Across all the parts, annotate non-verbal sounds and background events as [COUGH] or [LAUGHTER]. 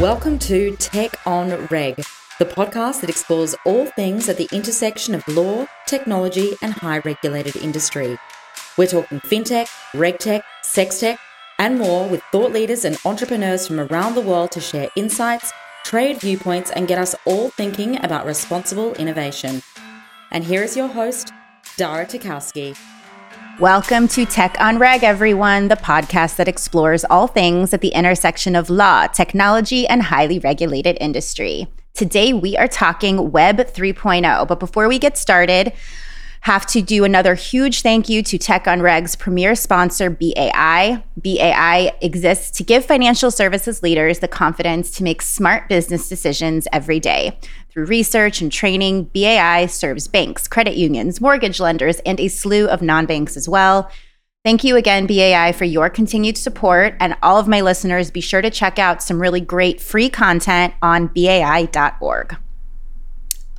Welcome to Tech on Reg, the podcast that explores all things at the intersection of law, technology, and high regulated industry. We're talking fintech, regtech, sextech, and more with thought leaders and entrepreneurs from around the world to share insights, trade viewpoints, and get us all thinking about responsible innovation. And here is your host, Dara Tarkowski. Welcome to Tech on Reg, everyone, the podcast that explores all things at the intersection of law, technology, and highly regulated industry. Today, we are talking Web 3.0. But before we get started, have to do another huge thank you to Tech on Reg's premier sponsor, BAI. BAI exists to give financial services leaders the confidence to make smart business decisions every day. Through research and training, BAI serves banks, credit unions, mortgage lenders, and a slew of non banks as well. Thank you again, BAI, for your continued support. And all of my listeners, be sure to check out some really great free content on BAI.org.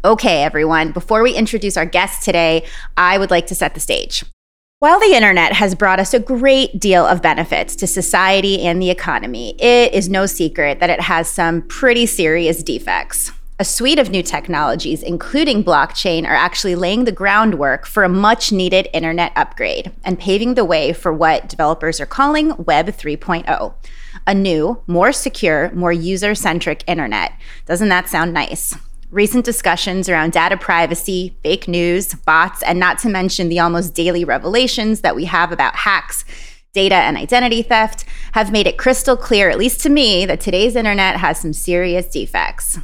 Okay, everyone, before we introduce our guest today, I would like to set the stage. While the internet has brought us a great deal of benefits to society and the economy, it is no secret that it has some pretty serious defects. A suite of new technologies, including blockchain, are actually laying the groundwork for a much needed internet upgrade and paving the way for what developers are calling Web 3.0 a new, more secure, more user centric internet. Doesn't that sound nice? Recent discussions around data privacy, fake news, bots, and not to mention the almost daily revelations that we have about hacks, data, and identity theft have made it crystal clear, at least to me, that today's internet has some serious defects.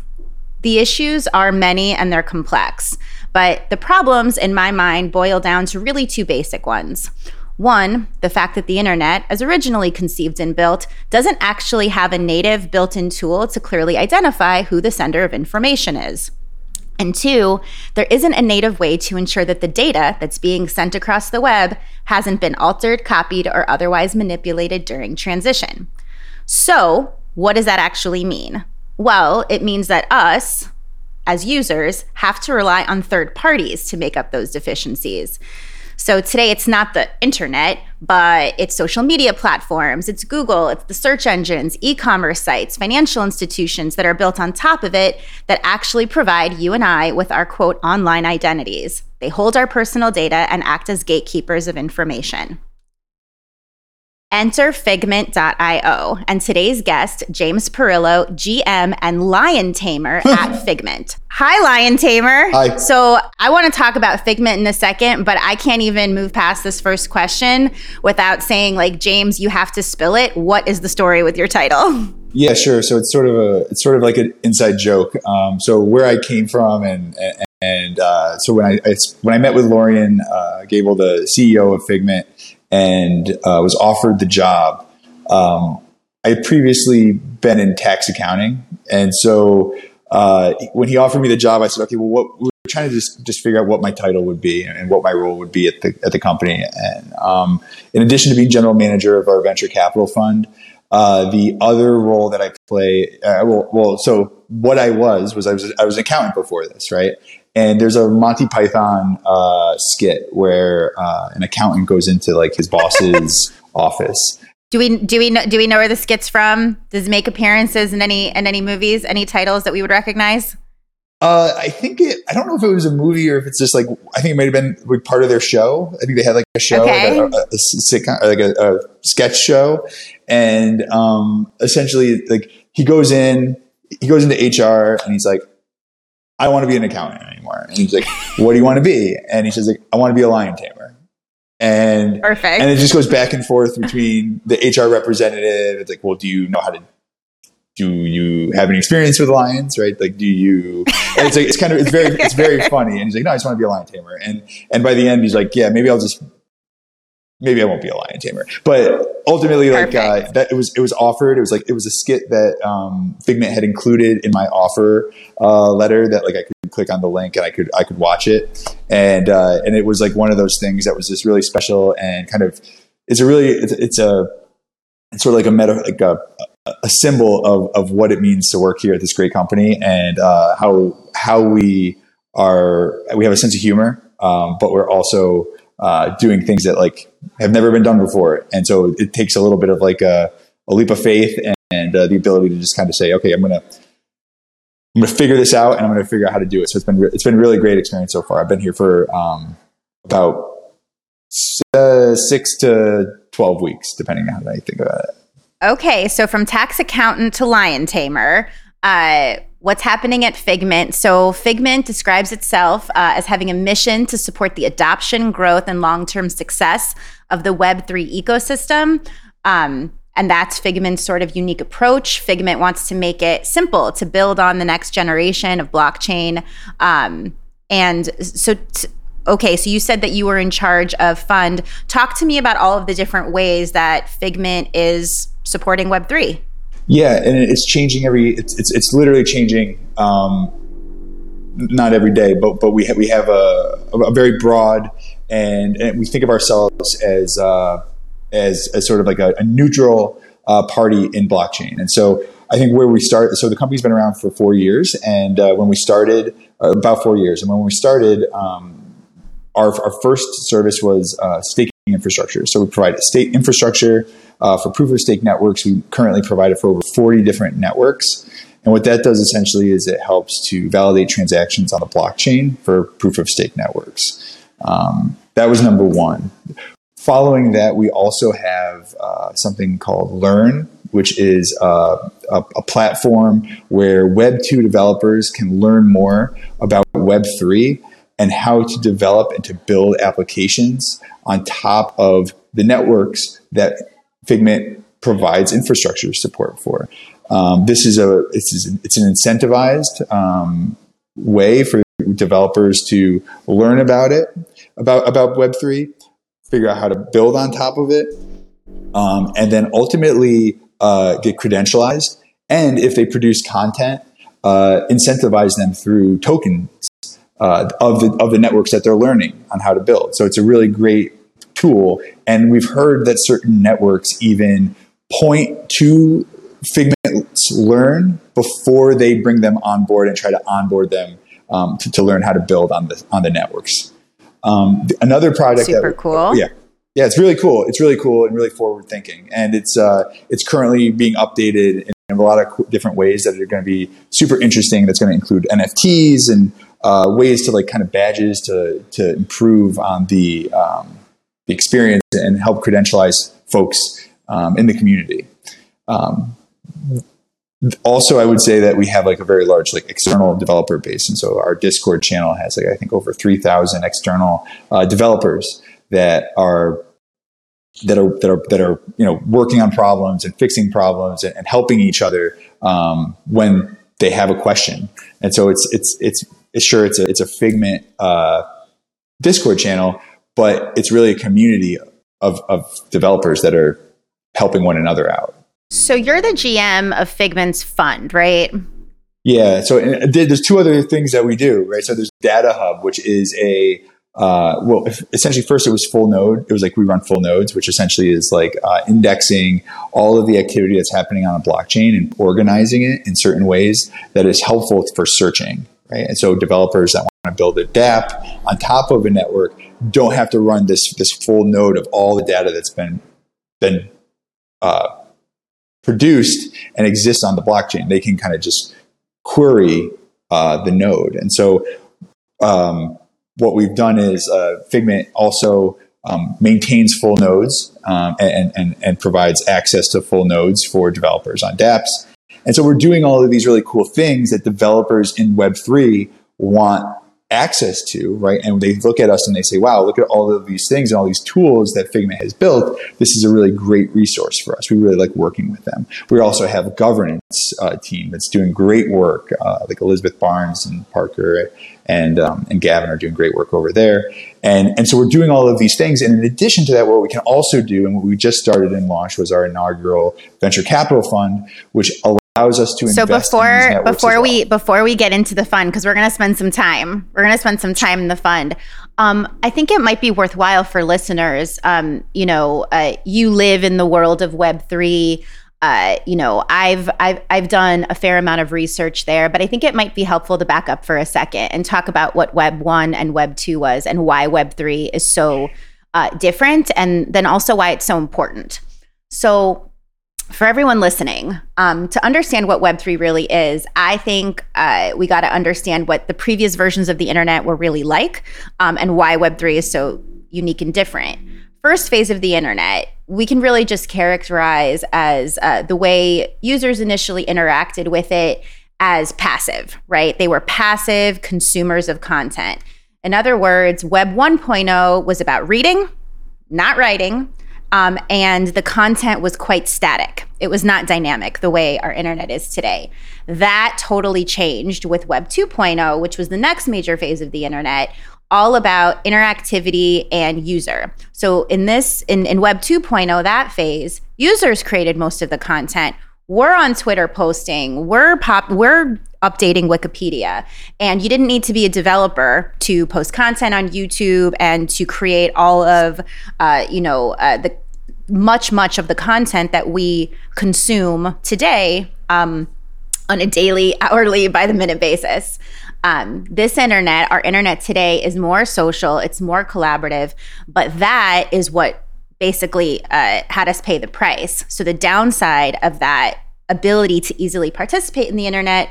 The issues are many and they're complex, but the problems, in my mind, boil down to really two basic ones. One, the fact that the internet, as originally conceived and built, doesn't actually have a native built in tool to clearly identify who the sender of information is. And two, there isn't a native way to ensure that the data that's being sent across the web hasn't been altered, copied, or otherwise manipulated during transition. So, what does that actually mean? Well, it means that us, as users, have to rely on third parties to make up those deficiencies. So today it's not the internet, but it's social media platforms, it's Google, it's the search engines, e commerce sites, financial institutions that are built on top of it that actually provide you and I with our quote online identities. They hold our personal data and act as gatekeepers of information. Enter Figment.io. And today's guest, James Perillo, GM and Lion Tamer [LAUGHS] at Figment. Hi, Lion Tamer. Hi. So I want to talk about Figment in a second, but I can't even move past this first question without saying, like, James, you have to spill it. What is the story with your title? Yeah, sure. So it's sort of a it's sort of like an inside joke. Um, so where I came from, and and, and uh, so when I, when I met with Lorien uh, Gabel, the CEO of Figment, and uh, was offered the job. Um, I had previously been in tax accounting, and so uh, when he offered me the job, I said, "Okay, well, what?" We are trying to just just figure out what my title would be and what my role would be at the at the company. And um, in addition to being general manager of our venture capital fund, uh, the other role that I play, uh, well, well, so what I was was I was I was an accountant before this, right? And there's a Monty Python uh, skit where uh, an accountant goes into like his boss's [LAUGHS] office. Do we do we know do we know where the skit's from? Does it make appearances in any in any movies? Any titles that we would recognize? Uh, I think it. I don't know if it was a movie or if it's just like I think it might have been like part of their show. I think they had like a show, okay. like a, a, a sitcom, like a, a, sketch show, and um, essentially like he goes in, he goes into HR, and he's like, I don't want to be an accountant anymore. And he's like, [LAUGHS] what do you want to be? And he says like, I want to be a lion tamer. And perfect. And it just goes back and forth between the HR representative. It's like, well, do you know how to? Do you have any experience with lions? Right? Like, do you? And it's like it's kind of it's very it's very [LAUGHS] funny. And he's like, no, I just want to be a lion tamer. And and by the end, he's like, yeah, maybe I'll just maybe I won't be a lion tamer. But ultimately, like uh, that, it was it was offered. It was like it was a skit that um, Figment had included in my offer uh, letter that like I could click on the link and I could I could watch it, and uh, and it was like one of those things that was just really special and kind of it's a really it's, it's a it's sort of like a meta like a a symbol of of what it means to work here at this great company and uh, how how we are we have a sense of humor, um, but we're also uh, doing things that like have never been done before. And so it takes a little bit of like a, a leap of faith and, and uh, the ability to just kind of say, okay, I'm gonna I'm gonna figure this out, and I'm gonna figure out how to do it. So it's been re- it's been really great experience so far. I've been here for um, about uh, six to twelve weeks, depending on how you think about it. Okay, so from tax accountant to lion tamer, uh, what's happening at Figment? So, Figment describes itself uh, as having a mission to support the adoption, growth, and long term success of the Web3 ecosystem. Um, and that's Figment's sort of unique approach. Figment wants to make it simple to build on the next generation of blockchain. Um, and so, t- okay, so you said that you were in charge of fund. Talk to me about all of the different ways that Figment is supporting Web3. Yeah, and it's changing every. It's it's, it's literally changing. Um, not every day, but but we we have a, a very broad and, and we think of ourselves as uh, as, as sort of like a, a neutral uh, party in blockchain. And so I think where we start, so the company's been around for four years, and uh, when we started, uh, about four years, and when we started, um, our, our first service was uh, staking infrastructure. So we provide state infrastructure uh, for proof of stake networks. We currently provide it for over 40 different networks. And what that does essentially is it helps to validate transactions on the blockchain for proof of stake networks. Um, that was number one. Following that, we also have uh, something called Learn, which is uh, a, a, platform where Web 2 developers can learn more about Web 3 and how to develop and to build applications on top of the networks that Figment provides infrastructure support for. Um, this is a it's, it's an incentivized um, way for developers to learn about it about about Web three, figure out how to build on top of it, um, and then ultimately uh, get credentialized. And if they produce content, uh, incentivize them through tokens uh, of the of the networks that they're learning on how to build. So it's a really great tool. And we've heard that certain networks even point to Figment's learn before they bring them on board and try to onboard them um, to, to, learn how to build on the on the networks. Um, another project super that, cool. Yeah, yeah, it's really cool. It's really cool and really forward thinking, and it's uh, it's currently being updated in, in a lot of different ways that are going to be super interesting. That's going to include NFTs and uh, ways to like kind of badges to to improve on the um, the experience and help credentialize folks um, in the community. Um, also, I would say that we have like a very large like external developer base, and so our Discord channel has like I think over three thousand external uh, developers that are that are that are that are you know working on problems and fixing problems and, and helping each other um, when they have a question. And so it's it's it's, it's sure it's a it's a Figment uh, Discord channel, but it's really a community of of developers that are helping one another out. So you're the GM of Figment's fund, right? Yeah. So there's two other things that we do, right? So there's Data Hub, which is a uh, well, essentially, first it was full node. It was like we run full nodes, which essentially is like uh, indexing all of the activity that's happening on a blockchain and organizing it in certain ways that is helpful for searching, right? And so developers that want to build a DApp on top of a network don't have to run this this full node of all the data that's been been uh, produced and exists on the blockchain. They can kind of just query uh, the node. And so um, what we've done is uh, Figment also um, maintains full nodes um, and, and, and provides access to full nodes for developers on dApps. And so we're doing all of these really cool things that developers in Web3 want access to, right? And they look at us and they say, wow, look at all of these things and all these tools that Figment has built. This is a really great resource for us. We really like working with them. We also have a governance uh, team that's doing great work, uh, like Elizabeth Barnes and Parker and, um, and Gavin are doing great work over there. And, and so we're doing all of these things. And in addition to that, what we can also do, and what we just started and launched was our inaugural venture capital fund, which allows allows us to so before before well. we before we get into the fund because we're going to spend some time we're going to spend some time in the fund um, i think it might be worthwhile for listeners um, you know uh, you live in the world of web 3 uh, you know I've, I've i've done a fair amount of research there but i think it might be helpful to back up for a second and talk about what web 1 and web 2 was and why web 3 is so uh, different and then also why it's so important so for everyone listening, um, to understand what Web3 really is, I think uh, we got to understand what the previous versions of the internet were really like um, and why Web3 is so unique and different. First phase of the internet, we can really just characterize as uh, the way users initially interacted with it as passive, right? They were passive consumers of content. In other words, Web 1.0 was about reading, not writing, um, and the content was quite static. It was not dynamic the way our internet is today. That totally changed with Web 2.0, which was the next major phase of the internet, all about interactivity and user. So in this, in, in Web 2.0, that phase, users created most of the content. We're on Twitter posting, we're pop, we're updating Wikipedia. And you didn't need to be a developer to post content on YouTube and to create all of, uh, you know, uh, the much, much of the content that we consume today um, on a daily, hourly, by the minute basis. Um, this internet, our internet today, is more social, it's more collaborative, but that is what basically uh, had us pay the price. So the downside of that ability to easily participate in the internet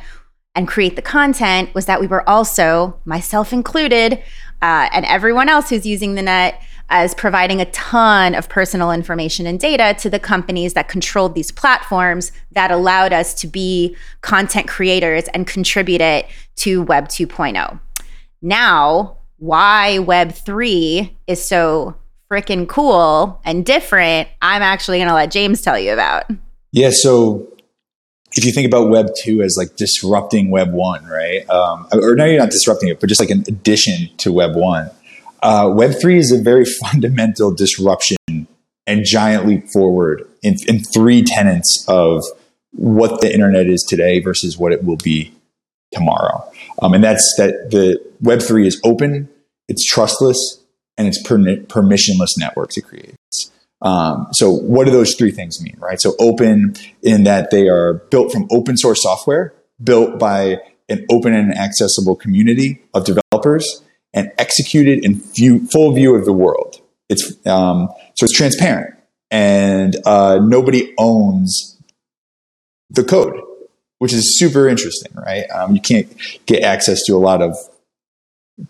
and create the content was that we were also, myself included, uh, and everyone else who's using the net, as providing a ton of personal information and data to the companies that controlled these platforms that allowed us to be content creators and contribute it to Web 2.0. Now, why Web 3 is so freaking cool and different, I'm actually going to let James tell you about. Yeah, so if you think about Web two as like disrupting Web one, right? Um, or no, you're not disrupting it, but just like an addition to Web one. Uh, Web three is a very [LAUGHS] fundamental disruption and giant leap forward in, in three tenets of what the internet is today versus what it will be tomorrow. Um, and that's that the Web three is open, it's trustless, and it's per- permissionless networks it creates. Um, so what do those three things mean, right? So open in that they are built from open source software, built by an open and accessible community of developers, and executed in view, full view of the world. It's um, so it's transparent, and uh, nobody owns the code, which is super interesting, right? Um, you can't get access to a lot of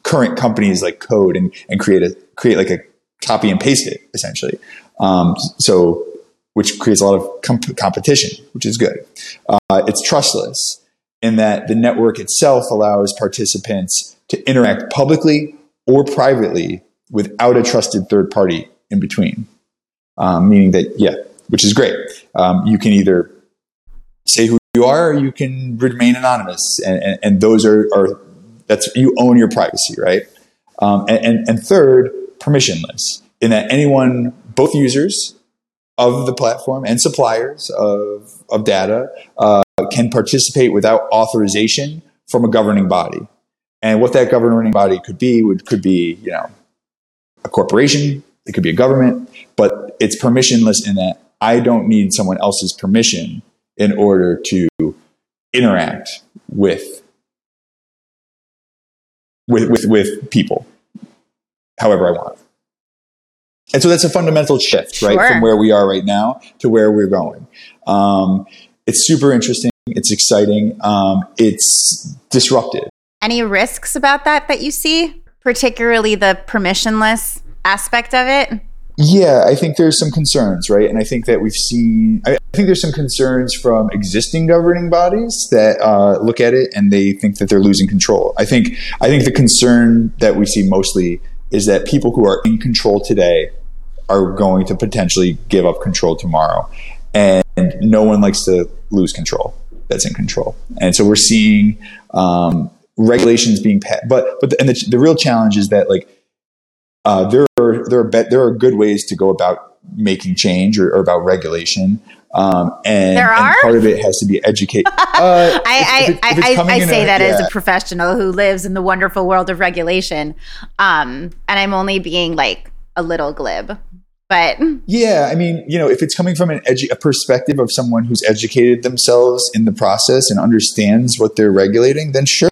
current companies like code and, and create a create like a copy and paste it essentially. Um, so, which creates a lot of comp- competition, which is good. Uh, it's trustless in that the network itself allows participants to interact publicly or privately without a trusted third party in between. Um, meaning that, yeah, which is great. Um, you can either say who you are or you can remain anonymous. And, and, and those are, are, that's, you own your privacy, right? Um, and, and, and third, permissionless in that anyone both users of the platform and suppliers of, of data uh, can participate without authorization from a governing body. And what that governing body could be would could be, you know, a corporation, it could be a government, but it's permissionless in that I don't need someone else's permission in order to interact with with with, with people however I want. And so that's a fundamental shift, right, sure. from where we are right now to where we're going. Um, it's super interesting. It's exciting. Um, it's disruptive. Any risks about that that you see, particularly the permissionless aspect of it? Yeah, I think there's some concerns, right? And I think that we've seen, I think there's some concerns from existing governing bodies that uh, look at it and they think that they're losing control. I think, I think the concern that we see mostly is that people who are in control today are going to potentially give up control tomorrow. And no one likes to lose control that's in control. And so we're seeing um, regulations being passed. But, but the, and the, the real challenge is that like uh, there are there are be- there are good ways to go about making change or, or about regulation. Um, and, and part of it has to be educate. Uh, [LAUGHS] I, I, I, I, say a, that yeah. as a professional who lives in the wonderful world of regulation. Um, and I'm only being like a little glib. But yeah, I mean, you know, if it's coming from an edu- a perspective of someone who's educated themselves in the process and understands what they're regulating, then sure,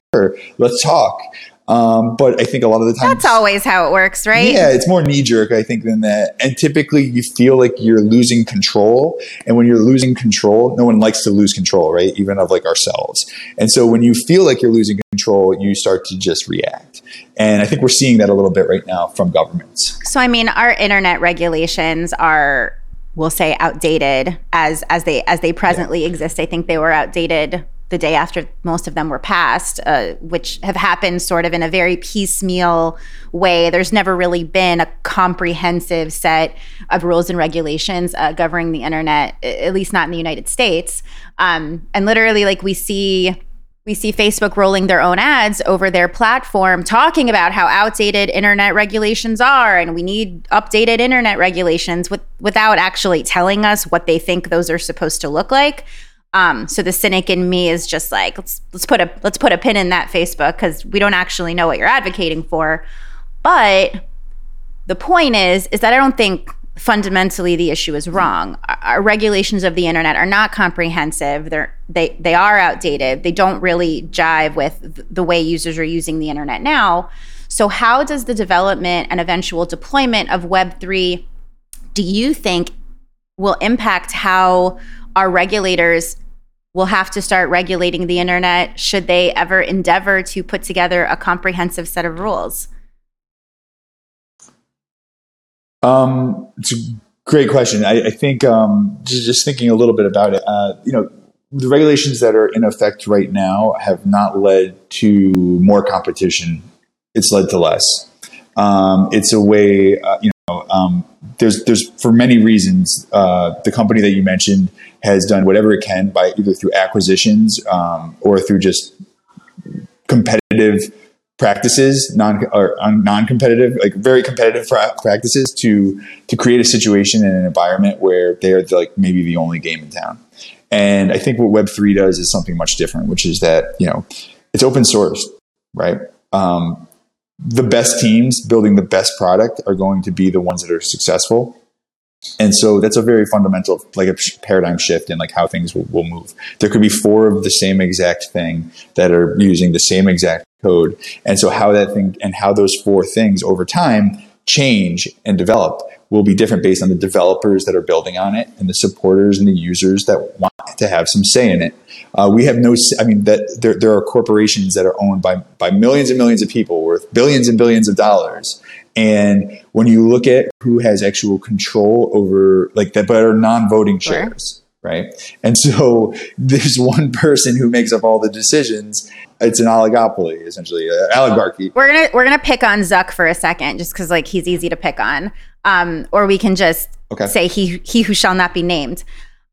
let's talk. Um, but I think a lot of the time that's always how it works, right? Yeah, it's more knee jerk, I think, than that. And typically, you feel like you're losing control. And when you're losing control, no one likes to lose control, right? Even of like ourselves. And so when you feel like you're losing control, you start to just react. And I think we're seeing that a little bit right now from governments. So, I mean, our internet regulations are we'll say outdated as as they as they presently yeah. exist. I think they were outdated the day after most of them were passed, uh, which have happened sort of in a very piecemeal way. There's never really been a comprehensive set of rules and regulations uh, governing the internet, at least not in the United States. Um, and literally, like we see. We see Facebook rolling their own ads over their platform talking about how outdated internet regulations are and we need updated internet regulations with, without actually telling us what they think those are supposed to look like. Um, so the cynic in me is just like let's let's put a let's put a pin in that Facebook because we don't actually know what you're advocating for. But the point is is that I don't think fundamentally the issue is wrong. Our regulations of the internet are not comprehensive. They're they they are outdated. They don't really jive with the way users are using the internet now. So how does the development and eventual deployment of web3 do you think will impact how our regulators will have to start regulating the internet should they ever endeavor to put together a comprehensive set of rules? Um, it's a great question. I, I think um, just, just, thinking a little bit about it, uh, you know, the regulations that are in effect right now have not led to more competition. It's led to less. Um, it's a way, uh, you know, um, there's there's for many reasons. Uh, the company that you mentioned has done whatever it can by either through acquisitions um, or through just competitive practices, non or non-competitive, like very competitive practices to to create a situation and an environment where they're like maybe the only game in town. And I think what Web three does is something much different, which is that you know it's open source, right? Um, the best teams building the best product are going to be the ones that are successful and so that's a very fundamental, like a paradigm shift in like how things will, will move. There could be four of the same exact thing that are using the same exact code. And so how that thing and how those four things over time change and develop will be different based on the developers that are building on it and the supporters and the users that want to have some say in it. Uh, we have no, I mean, that there, there are corporations that are owned by, by millions and millions of people worth billions and billions of dollars. And when you look at who has actual control over, like that, but are non-voting shares, right? And so [LAUGHS] there's one person who makes up all the decisions. It's an oligopoly, essentially, an oligarchy. We're gonna we're gonna pick on Zuck for a second, just because like he's easy to pick on, um, or we can just okay. say he he who shall not be named.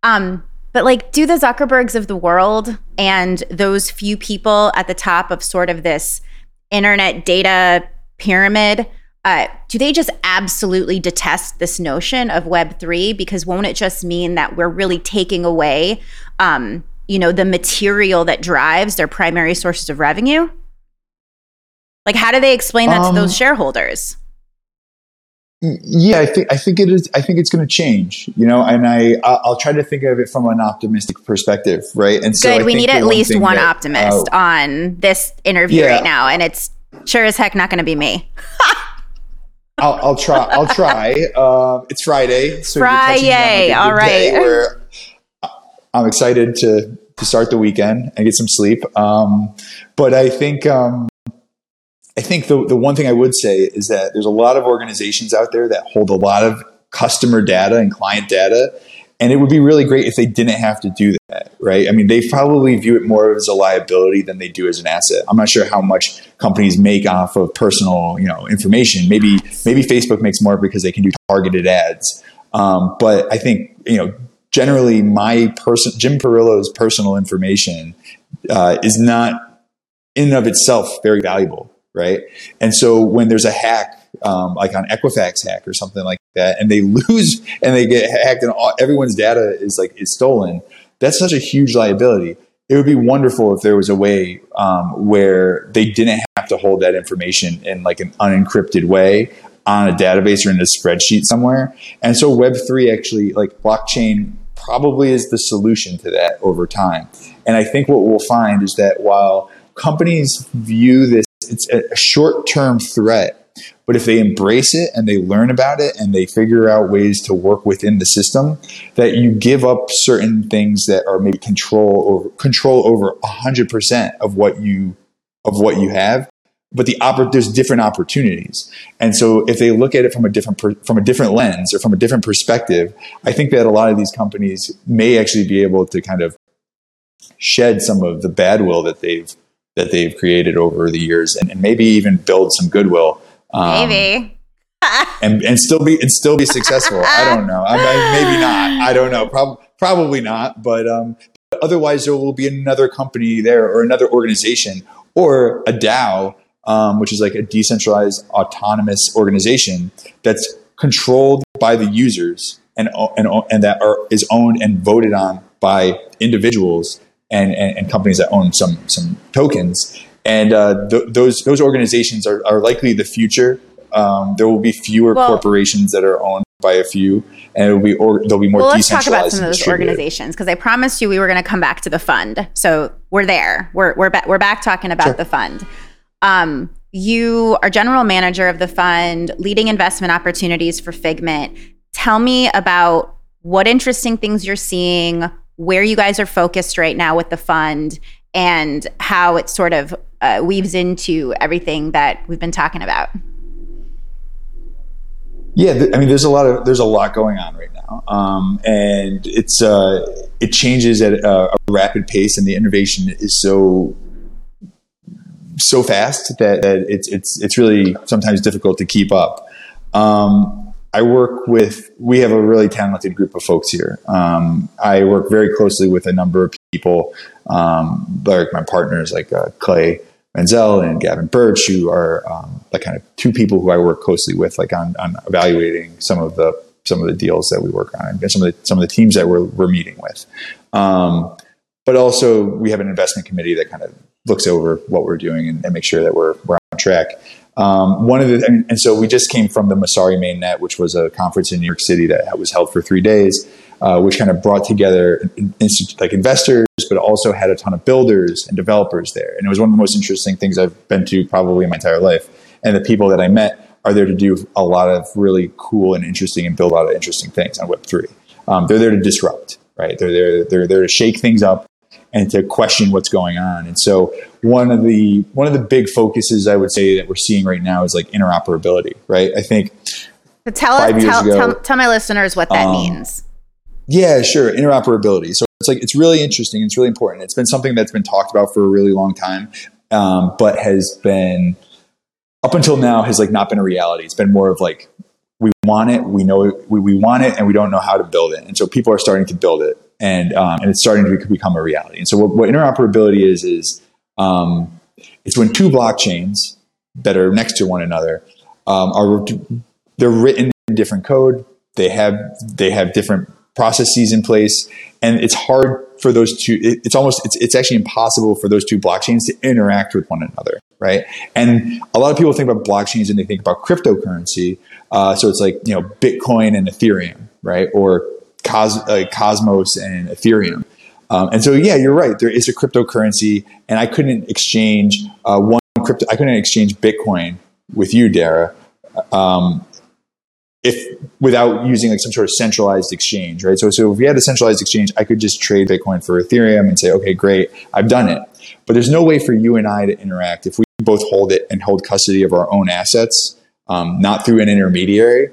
Um, but like, do the Zuckerbergs of the world and those few people at the top of sort of this internet data pyramid uh, do they just absolutely detest this notion of Web3? Because won't it just mean that we're really taking away, um, you know, the material that drives their primary sources of revenue? Like, how do they explain that um, to those shareholders? Yeah, I think I think it is. I think it's going to change, you know. And I I'll try to think of it from an optimistic perspective, right? And so good. we need at least one that, optimist uh, on this interview yeah. right now, and it's sure as heck not going to be me. [LAUGHS] I'll, I'll, try. I'll try. Uh, it's Friday. So Friday. All right. I'm excited to to start the weekend and get some sleep. Um, but I think um, I think the the one thing I would say is that there's a lot of organizations out there that hold a lot of customer data and client data and it would be really great if they didn't have to do that, right? I mean, they probably view it more as a liability than they do as an asset. I'm not sure how much companies make off of personal, you know, information. Maybe maybe Facebook makes more because they can do targeted ads. Um, but I think you know, generally, my person, Jim Perillo's personal information uh, is not in and of itself very valuable, right? And so when there's a hack um, like on Equifax hack or something like that, and they [LAUGHS] lose and they get hacked and all, everyone's data is like is stolen. That's such a huge liability. It would be wonderful if there was a way um, where they didn't have to hold that information in like an unencrypted way on a database or in a spreadsheet somewhere. And so Web three actually like blockchain probably is the solution to that over time. And I think what we'll find is that while companies view this it's a short term threat. But if they embrace it and they learn about it and they figure out ways to work within the system, that you give up certain things that are maybe control over control over hundred percent of what you of what you have but the oppor- there's different opportunities. And so if they look at it from a different per- from a different lens or from a different perspective, I think that a lot of these companies may actually be able to kind of shed some of the bad will that they've that they've created over the years and, and maybe even build some goodwill. Um, maybe. [LAUGHS] and, and still be and still be successful. I don't know. I mean, maybe not. I don't know. Prob- probably not. But um, otherwise, there will be another company there or another organization or a DAO um, which is like a decentralized autonomous organization that's controlled by the users and, and, and that are, is owned and voted on by individuals and, and, and companies that own some, some tokens. And uh, th- those, those organizations are, are likely the future. Um, there will be fewer well, corporations that are owned by a few, and it will be or there'll be more. Well, let's talk about some of those organizations because I promised you we were going to come back to the fund. So we're there. We're we're, ba- we're back talking about sure. the fund. Um, you are general manager of the fund, leading investment opportunities for Figment. Tell me about what interesting things you're seeing, where you guys are focused right now with the fund, and how it sort of uh, weaves into everything that we've been talking about. Yeah, th- I mean, there's a lot of there's a lot going on right now, um, and it's uh, it changes at a, a rapid pace, and the innovation is so so fast that, that, it's it's it's really sometimes difficult to keep up. Um, I work with we have a really talented group of folks here. Um, I work very closely with a number of people, um, like my partners, like uh, Clay Menzel and Gavin Birch, who are um, like kind of two people who I work closely with, like on, on evaluating some of the some of the deals that we work on and some of the some of the teams that we're we're meeting with. Um, but also, we have an investment committee that kind of looks over what we're doing and, and make sure that we're, we're on track. Um, one of the and, and, so we just came from the Messari Mainnet, which was a conference in New York City that was held for three days, uh, which kind of brought together like investors, but also had a ton of builders and developers there. And it was one of the most interesting things I've been to probably in my entire life. And the people that I met are there to do a lot of really cool and interesting and build a lot of interesting things on Web three. Um, they're there to disrupt, right? They're there. They're there to shake things up and to question what's going on. And so one of the one of the big focuses I would say that we're seeing right now is like interoperability, right? I think so tell us tell, ago, tell, tell, my listeners what that um, means. Yeah, sure. Interoperability. So it's like it's really interesting. It's really important. It's been something that's been talked about for a really long time, um, but has been up until now has like not been a reality. It's been more of like we want it, we know it, we, we want it, and we don't know how to build it. And so people are starting to build it and um, and it's starting to become a reality. And so what, what interoperability is is um, it's when two blockchains that are next to one another um, are they're written in different code. They have they have different processes in place, and it's hard for those two. It, it's almost it's it's actually impossible for those two blockchains to interact with one another, right? And a lot of people think about blockchains and they think about cryptocurrency. Uh, so it's like you know Bitcoin and Ethereum, right? Or Cos- uh, Cosmos and Ethereum. Um, and so, yeah, you're right. There is a cryptocurrency, and I couldn't exchange uh, one crypto. I couldn't exchange Bitcoin with you, Dara, um, if without using like some sort of centralized exchange, right? So, so if we had a centralized exchange, I could just trade Bitcoin for Ethereum and say, okay, great, I've done it. But there's no way for you and I to interact if we both hold it and hold custody of our own assets, um, not through an intermediary.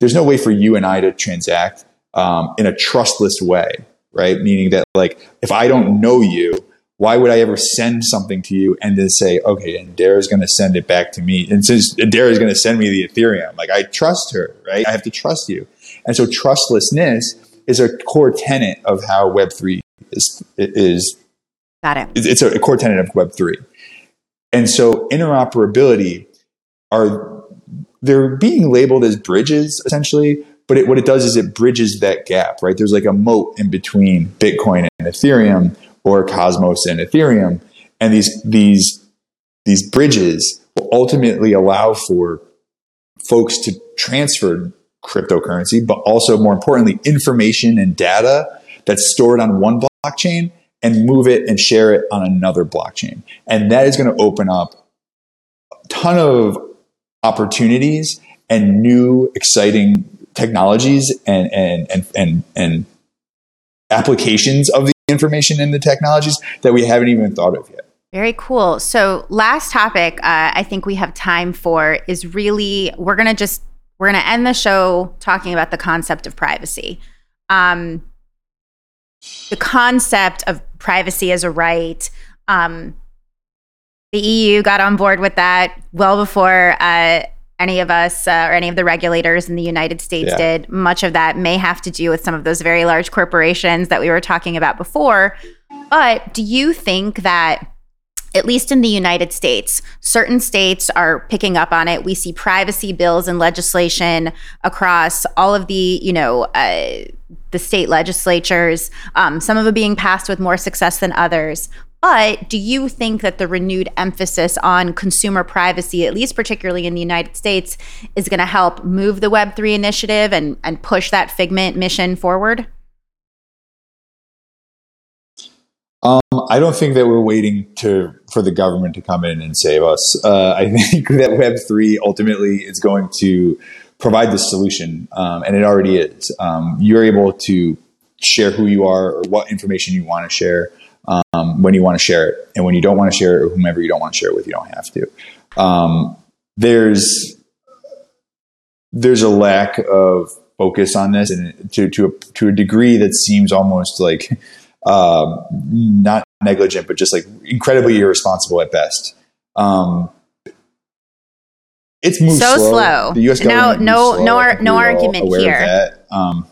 There's no way for you and I to transact um, in a trustless way, right? Meaning that like if I don't know you, why would I ever send something to you and then say, okay, and Dara's going to send it back to me, and since Dara's going to send me the Ethereum, like I trust her, right? I have to trust you, and so trustlessness is a core tenet of how Web three is is. Got it. It's a core tenet of Web three, and so interoperability are they're being labeled as bridges essentially, but it, what it does is it bridges that gap, right? There's like a moat in between Bitcoin and Ethereum or Cosmos and Ethereum. And these, these, these bridges will ultimately allow for folks to transfer cryptocurrency, but also more importantly, information and data that's stored on one blockchain and move it and share it on another blockchain. And that is going to open up a ton of opportunities and new exciting technologies and and and and, and applications of the information and the technologies that we haven't even thought of yet. Very cool. So, last topic uh, I think we have time for is really we're gonna just we're gonna end the show talking about the concept of privacy. Um, the concept of privacy as a right. Um, the EU got on board with that well before uh, any of us uh, or any of the regulators in the United States yeah. did. Much of that may have to do with some of those very large corporations that we were talking about before. But do you think that? At least in the United States, certain states are picking up on it. We see privacy bills and legislation across all of the, you know, uh, the state legislatures. Um, some of it being passed with more success than others. But do you think that the renewed emphasis on consumer privacy, at least particularly in the United States, is going to help move the Web3 initiative and, and push that Figment mission forward? Um, I don't think that we're waiting to for the government to come in and save us. Uh, I [LAUGHS] think that Web three ultimately is going to provide the solution, um, and it already is. Um, you're able to share who you are or what information you want to share um, when you want to share it, and when you don't want to share it, or whomever you don't want to share it with, you don't have to. Um, there's there's a lack of focus on this, and to to a, to a degree that seems almost like um, not negligent, but just like incredibly irresponsible at best. Um, it's moved so slow. slow. The U.S. government no, no, no, ar- no argument here. Um,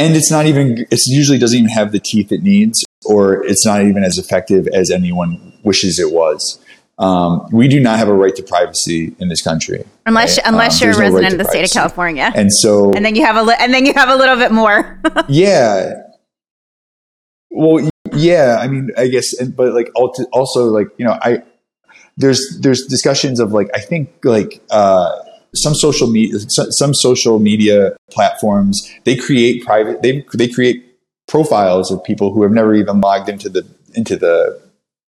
and it's not even it usually doesn't even have the teeth it needs or it's not even as effective as anyone wishes it was um, we do not have a right to privacy in this country unless right? unless um, you're a resident no right of the privacy. state of california and so and then you have a li- and then you have a little bit more [LAUGHS] yeah well yeah i mean i guess and, but like also like you know i there's there's discussions of like i think like uh some social media some social media platforms they create private they they create profiles of people who have never even logged into the into the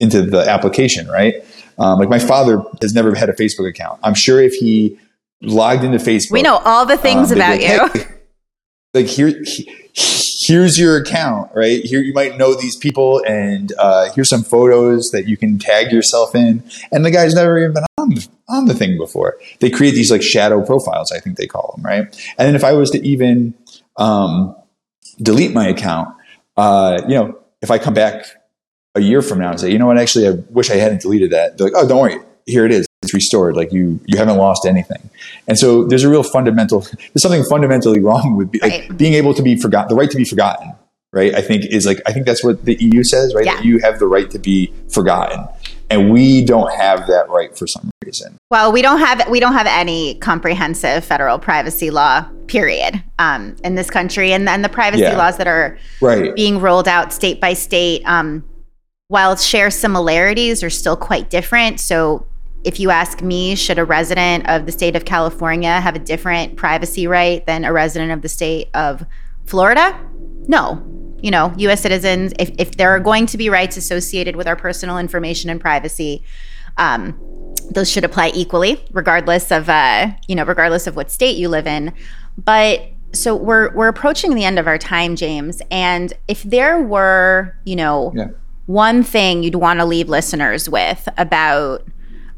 into the application right? Um, like my father has never had a facebook account. I'm sure if he logged into facebook we know all the things um, about like, you. hey, [LAUGHS] like here he, here's your account, right? Here you might know these people, and uh, here's some photos that you can tag yourself in. And the guy's never even been on on the thing before. They create these like shadow profiles, I think they call them, right? And then if I was to even um, delete my account, uh, you know, if I come back a year from now and say, you know what, actually, I wish I hadn't deleted that. They're like, oh, don't worry, here it is it's restored. Like you, you haven't lost anything. And so there's a real fundamental, there's something fundamentally wrong with be, right. being able to be forgotten, the right to be forgotten, right? I think is like, I think that's what the EU says, right? Yeah. That you have the right to be forgotten. And we don't have that right for some reason. Well, we don't have we don't have any comprehensive federal privacy law, period, um, in this country, and then the privacy yeah. laws that are right. being rolled out state by state, um, while share similarities, are still quite different. So if you ask me, should a resident of the state of California have a different privacy right than a resident of the state of Florida? No. You know, US citizens, if, if there are going to be rights associated with our personal information and privacy, um, those should apply equally, regardless of uh, you know, regardless of what state you live in. But so we're we're approaching the end of our time, James. And if there were, you know, yeah. one thing you'd want to leave listeners with about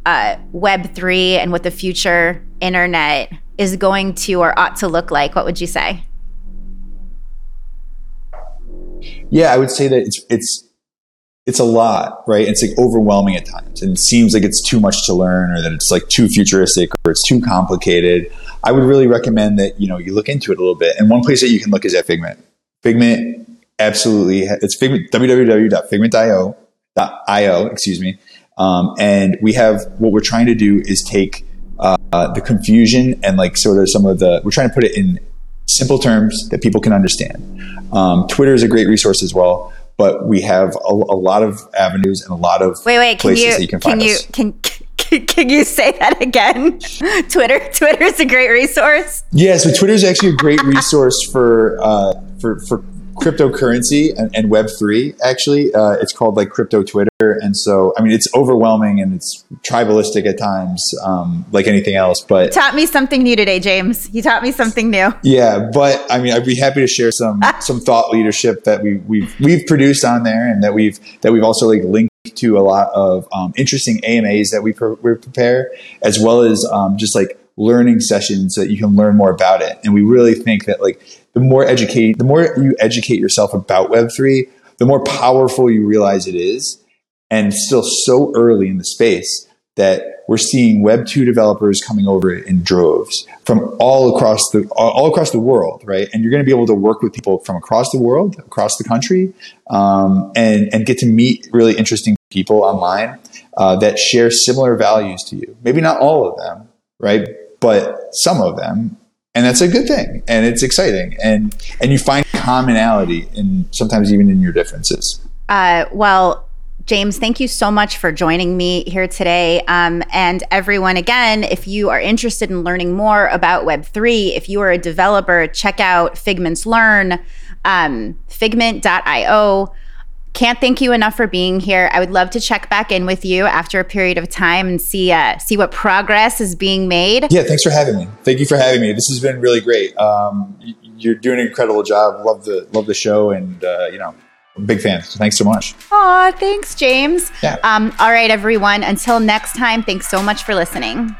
uh, Web3 and what the future internet is going to or ought to look like, what would you say? Yeah, I would say that it's it's it's a lot, right? It's like overwhelming at times, and it seems like it's too much to learn, or that it's like too futuristic, or it's too complicated. I would really recommend that you know you look into it a little bit. And one place that you can look is at Figment. Figment, absolutely, it's Figment www.figment.io. .io, excuse me, um, and we have what we're trying to do is take uh, the confusion and like sort of some of the, we're trying to put it in simple terms that people can understand. Um, Twitter is a great resource as well, but we have a, a lot of avenues and a lot of wait, wait, can you, you can, can you, us. Can, can you say that again? [LAUGHS] Twitter, Twitter is a great resource. Yeah, so Twitter is actually a great resource for uh, for for cryptocurrency and, and Web three. Actually, uh, it's called like crypto Twitter, and so I mean it's overwhelming and it's tribalistic at times, um, like anything else. But taught me something new today, James. You taught me something new. Yeah, but I mean, I'd be happy to share some [LAUGHS] some thought leadership that we, we've we've produced on there, and that we've that we've also like linked to a lot of um, interesting AMAs that we, pre- we prepare, as well as um, just like learning sessions so that you can learn more about it. And we really think that like the more educate, the more you educate yourself about Web three, the more powerful you realize it is, and still so early in the space that we're seeing Web two developers coming over in droves from all across the all across the world, right? And you're going to be able to work with people from across the world, across the country, um, and and get to meet really interesting people online uh, that share similar values to you. Maybe not all of them, right? But some of them, and that's a good thing, and it's exciting, and and you find commonality, in sometimes even in your differences. Uh, well James, thank you so much for joining me here today. Um, and everyone, again, if you are interested in learning more about Web3, if you are a developer, check out Figment's Learn, um, figment.io. Can't thank you enough for being here. I would love to check back in with you after a period of time and see uh, see what progress is being made. Yeah, thanks for having me. Thank you for having me. This has been really great. Um, you're doing an incredible job. Love the love the show, and uh, you know, big fan. Thanks so much. Aw, thanks, James. Yeah. Um, all right, everyone. Until next time, thanks so much for listening.